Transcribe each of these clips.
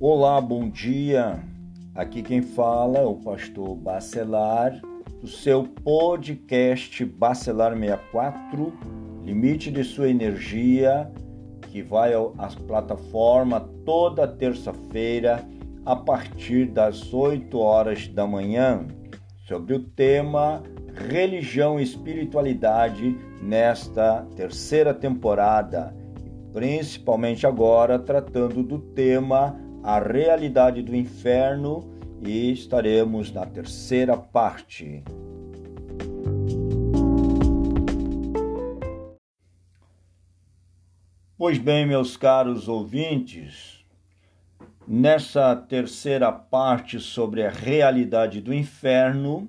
Olá, bom dia. Aqui quem fala é o pastor Bacelar, do seu podcast Bacelar 64, limite de sua energia, que vai à plataforma toda terça-feira a partir das 8 horas da manhã, sobre o tema Religião e Espiritualidade nesta terceira temporada, principalmente agora tratando do tema A Realidade do Inferno e estaremos na terceira parte. Pois bem, meus caros ouvintes, nessa terceira parte sobre a realidade do inferno,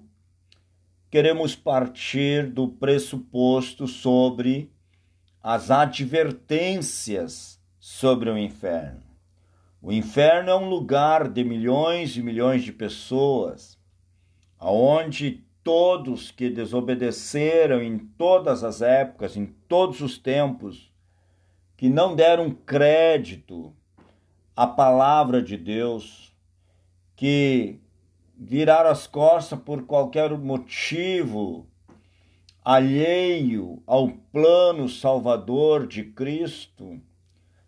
queremos partir do pressuposto sobre as advertências sobre o inferno. O inferno é um lugar de milhões e milhões de pessoas, aonde todos que desobedeceram em todas as épocas, em todos os tempos, que não deram crédito à palavra de Deus, que viraram as costas por qualquer motivo alheio ao plano salvador de Cristo,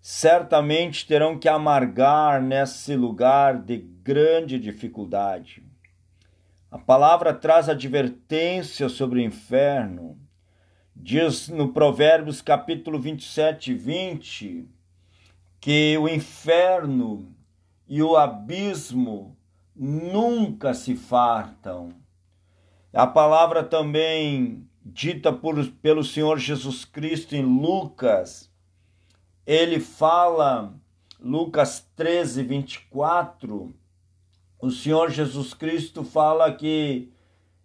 certamente terão que amargar nesse lugar de grande dificuldade. A palavra traz advertência sobre o inferno. Diz no Provérbios capítulo 27 e 20 que o inferno e o abismo nunca se fartam. A palavra também dita por, pelo Senhor Jesus Cristo em Lucas, ele fala, Lucas 13, 24, o Senhor Jesus Cristo fala que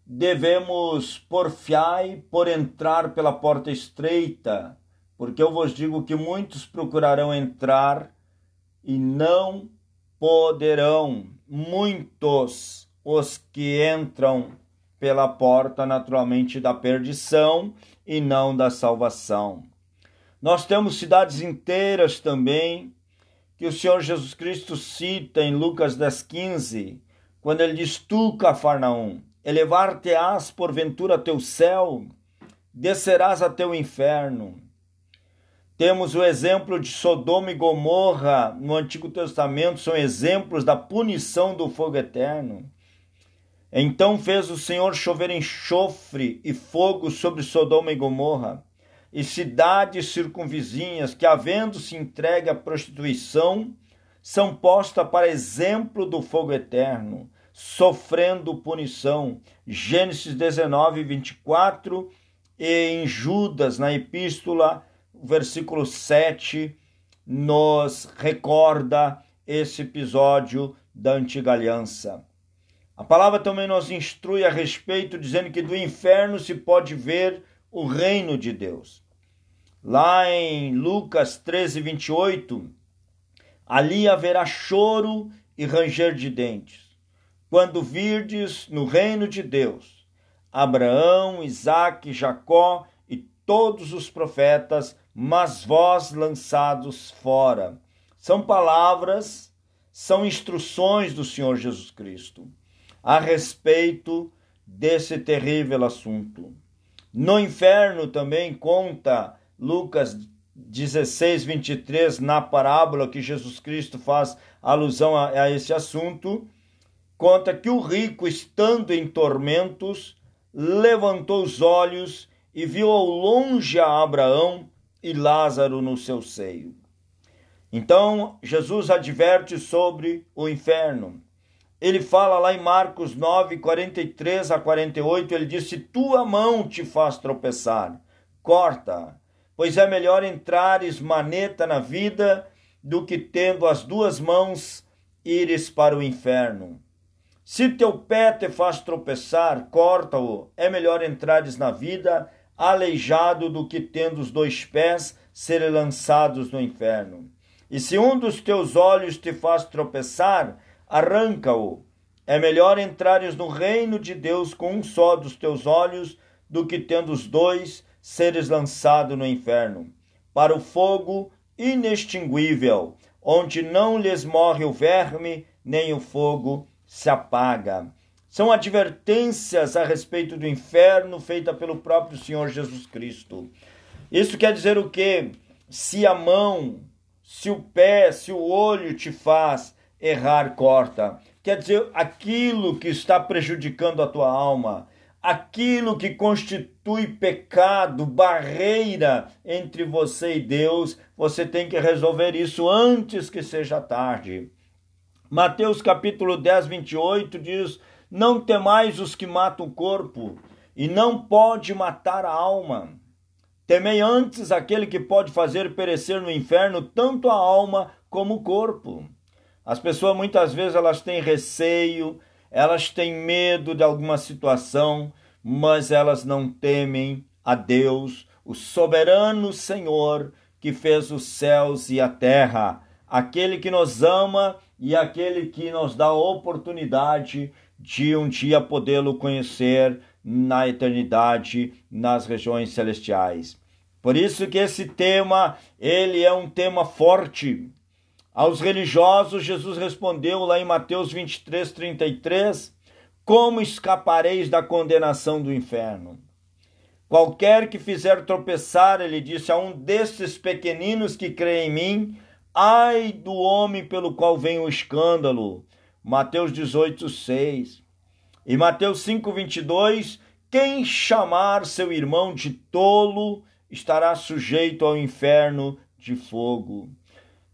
devemos porfiar por entrar pela porta estreita, porque eu vos digo que muitos procurarão entrar e não poderão muitos os que entram pela porta naturalmente da perdição e não da salvação. Nós temos cidades inteiras também que o Senhor Jesus Cristo cita em Lucas 10:15, quando ele diz: "Tu, Cafarnaum, elevar-te-ás porventura teu céu, descerás a teu inferno." Temos o exemplo de Sodoma e Gomorra no Antigo Testamento, são exemplos da punição do fogo eterno. Então fez o Senhor chover enxofre e fogo sobre Sodoma e Gomorra, e cidades circunvizinhas que, havendo-se entregue à prostituição, são postas para exemplo do fogo eterno, sofrendo punição. Gênesis 19, 24, e em Judas, na epístola versículo 7 nos recorda esse episódio da antiga aliança. A palavra também nos instrui a respeito, dizendo que do inferno se pode ver o reino de Deus. Lá em Lucas 13, 28, ali haverá choro e ranger de dentes, quando virdes no reino de Deus Abraão, Isaque, Jacó e todos os profetas mas vós lançados fora. São palavras, são instruções do Senhor Jesus Cristo a respeito desse terrível assunto. No inferno também conta Lucas 16, 23, na parábola que Jesus Cristo faz alusão a, a esse assunto, conta que o rico, estando em tormentos, levantou os olhos e viu ao longe a Abraão e Lázaro no seu seio. Então, Jesus adverte sobre o inferno. Ele fala lá em Marcos 9, 43 a 48, ele diz: Se tua mão te faz tropeçar, corta, pois é melhor entrares maneta na vida do que tendo as duas mãos ires para o inferno. Se teu pé te faz tropeçar, corta-o, é melhor entrares na vida aleijado do que tendo os dois pés serem lançados no inferno. E se um dos teus olhos te faz tropeçar, arranca-o. É melhor entrares no reino de Deus com um só dos teus olhos do que tendo os dois seres lançado no inferno, para o fogo inextinguível, onde não lhes morre o verme, nem o fogo se apaga. São advertências a respeito do inferno feita pelo próprio Senhor Jesus Cristo. Isso quer dizer o quê? Se a mão, se o pé, se o olho te faz errar, corta. Quer dizer, aquilo que está prejudicando a tua alma, aquilo que constitui pecado, barreira entre você e Deus, você tem que resolver isso antes que seja tarde. Mateus capítulo 10, 28 diz: Não temais os que matam o corpo, e não pode matar a alma. Temei antes aquele que pode fazer perecer no inferno tanto a alma como o corpo. As pessoas muitas vezes elas têm receio, elas têm medo de alguma situação, mas elas não temem a Deus, o soberano Senhor que fez os céus e a terra, aquele que nos ama e aquele que nos dá a oportunidade de um dia podê-lo conhecer na eternidade, nas regiões celestiais. Por isso que esse tema, ele é um tema forte. Aos religiosos, Jesus respondeu lá em Mateus 23, 33, como escapareis da condenação do inferno? Qualquer que fizer tropeçar, ele disse, a um destes pequeninos que crê em mim, ai do homem pelo qual vem o escândalo. Mateus 18, 6. E Mateus 5, 22, quem chamar seu irmão de tolo estará sujeito ao inferno de fogo.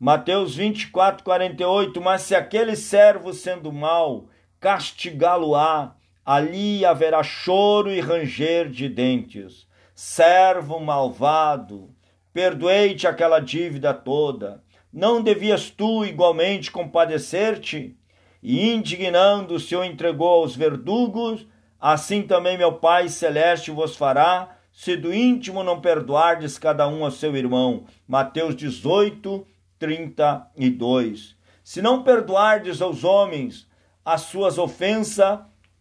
Mateus 24, 48. Mas se aquele servo sendo mau, castigá-lo-á, ali haverá choro e ranger de dentes. Servo malvado, perdoei-te aquela dívida toda. Não devias tu igualmente compadecer-te? E indignando-se o entregou aos verdugos, assim também meu Pai celeste vos fará, se do íntimo não perdoardes cada um a seu irmão. Mateus 18, 32. Se não perdoardes aos homens as suas ofensas,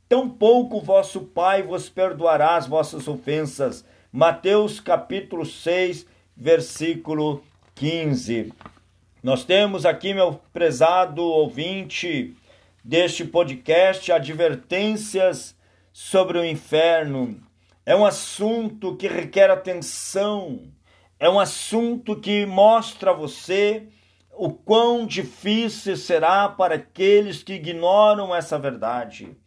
tampouco vosso Pai vos perdoará as vossas ofensas. Mateus capítulo 6, versículo 15. Nós temos aqui, meu prezado ouvinte deste podcast, advertências sobre o inferno. É um assunto que requer atenção é um assunto que mostra a você o quão difícil será para aqueles que ignoram essa verdade.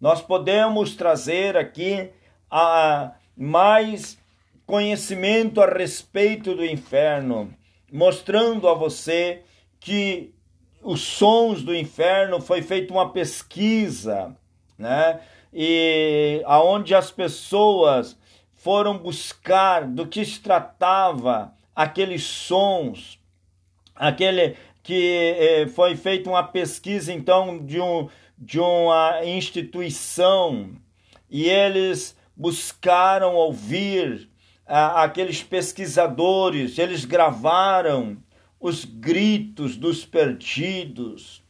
Nós podemos trazer aqui a mais conhecimento a respeito do inferno, mostrando a você que os sons do inferno foi feita uma pesquisa, né? E aonde as pessoas foram buscar do que se tratava aqueles sons, aquele que eh, foi feita uma pesquisa então de, um, de uma instituição e eles buscaram ouvir ah, aqueles pesquisadores, eles gravaram os gritos dos perdidos.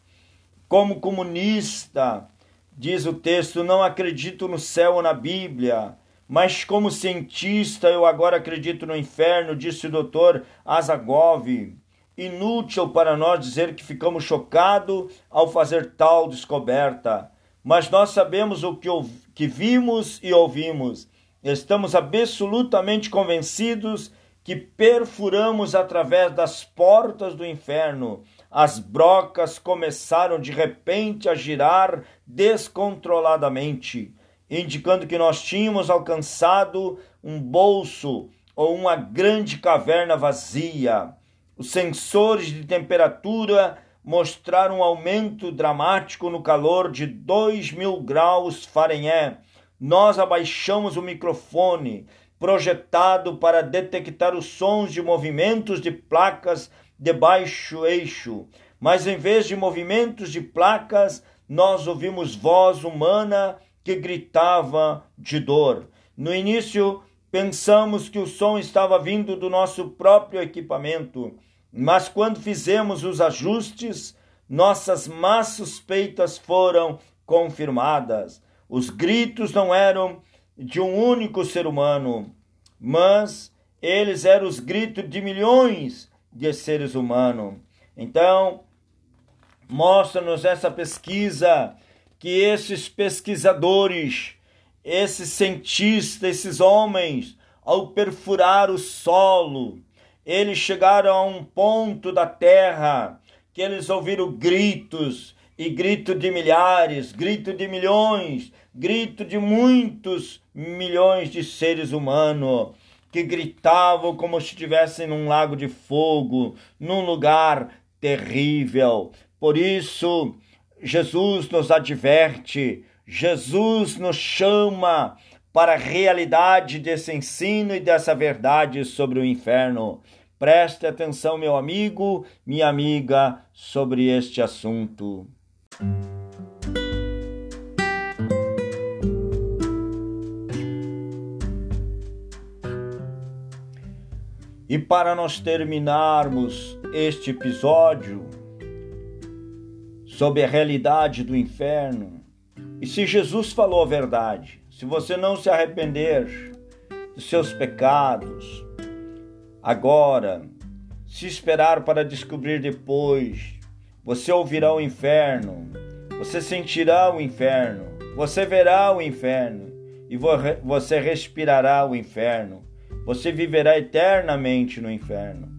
Como comunista, diz o texto, não acredito no céu ou na Bíblia mas como cientista, eu agora acredito no inferno, disse o doutor Azagov. Inútil para nós dizer que ficamos chocados ao fazer tal descoberta, mas nós sabemos o que, que vimos e ouvimos. Estamos absolutamente convencidos que perfuramos através das portas do inferno. As brocas começaram de repente a girar descontroladamente indicando que nós tínhamos alcançado um bolso ou uma grande caverna vazia. Os sensores de temperatura mostraram um aumento dramático no calor de 2 mil graus Fahrenheit. Nós abaixamos o microfone, projetado para detectar os sons de movimentos de placas de baixo eixo, mas em vez de movimentos de placas, nós ouvimos voz humana que gritava de dor. No início, pensamos que o som estava vindo do nosso próprio equipamento, mas quando fizemos os ajustes, nossas más suspeitas foram confirmadas. Os gritos não eram de um único ser humano, mas eles eram os gritos de milhões de seres humanos. Então, mostra-nos essa pesquisa que esses pesquisadores, esses cientistas, esses homens, ao perfurar o solo, eles chegaram a um ponto da terra que eles ouviram gritos e grito de milhares, grito de milhões, grito de muitos milhões de seres humanos que gritavam como se estivessem num lago de fogo, num lugar terrível. Por isso, Jesus nos adverte, Jesus nos chama para a realidade desse ensino e dessa verdade sobre o inferno. Preste atenção, meu amigo, minha amiga, sobre este assunto. E para nós terminarmos este episódio sobre a realidade do inferno, e se Jesus falou a verdade, se você não se arrepender dos seus pecados, agora, se esperar para descobrir depois, você ouvirá o inferno, você sentirá o inferno, você verá o inferno e você respirará o inferno. Você viverá eternamente no inferno.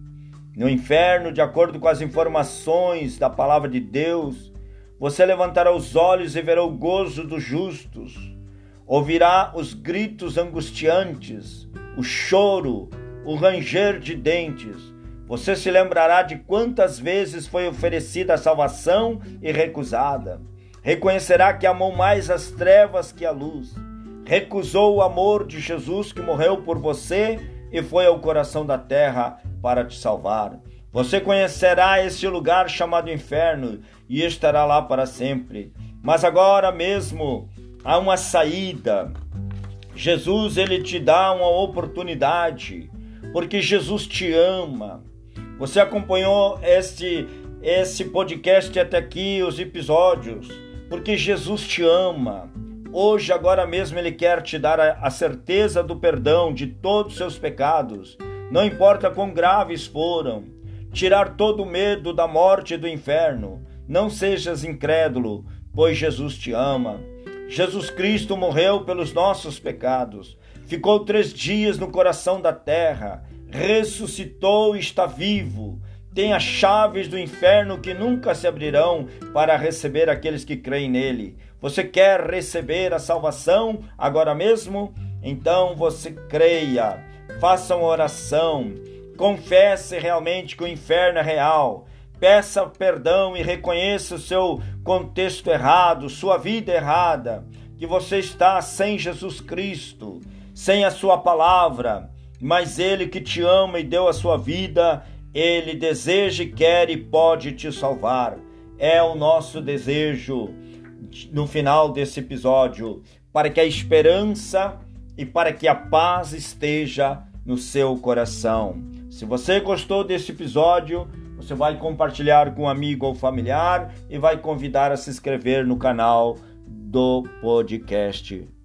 No inferno, de acordo com as informações da palavra de Deus, você levantará os olhos e verá o gozo dos justos ouvirá os gritos angustiantes, o choro, o ranger de dentes. Você se lembrará de quantas vezes foi oferecida a salvação e recusada. Reconhecerá que amou mais as trevas que a luz. Recusou o amor de Jesus que morreu por você e foi ao coração da terra para te salvar. Você conhecerá esse lugar chamado inferno e estará lá para sempre. Mas agora mesmo há uma saída. Jesus ele te dá uma oportunidade, porque Jesus te ama. Você acompanhou este esse podcast até aqui, os episódios, porque Jesus te ama. Hoje, agora mesmo, Ele quer te dar a, certeza do perdão de todos os seus pecados, não importa quão graves foram, tirar todo o medo da morte e do inferno. Não sejas incrédulo, pois Jesus te ama. Jesus Cristo morreu pelos nossos pecados, ficou três dias no coração da terra, ressuscitou e está vivo. Tem as chaves do inferno que nunca se abrirão para receber aqueles que creem nele. Você quer receber a salvação agora mesmo? Então você creia, faça uma oração, confesse realmente que o inferno é real. Peça perdão e reconheça o seu contexto errado, sua vida errada, que você está sem Jesus Cristo, sem a sua palavra, mas Ele que te ama e deu a sua vida, Ele deseja, quer e pode te salvar. É o nosso desejo no final desse episódio, para que a esperança e para que a paz esteja no seu coração. Se você gostou desse episódio, você vai compartilhar com um amigo ou familiar e vai convidar a se inscrever no canal do podcast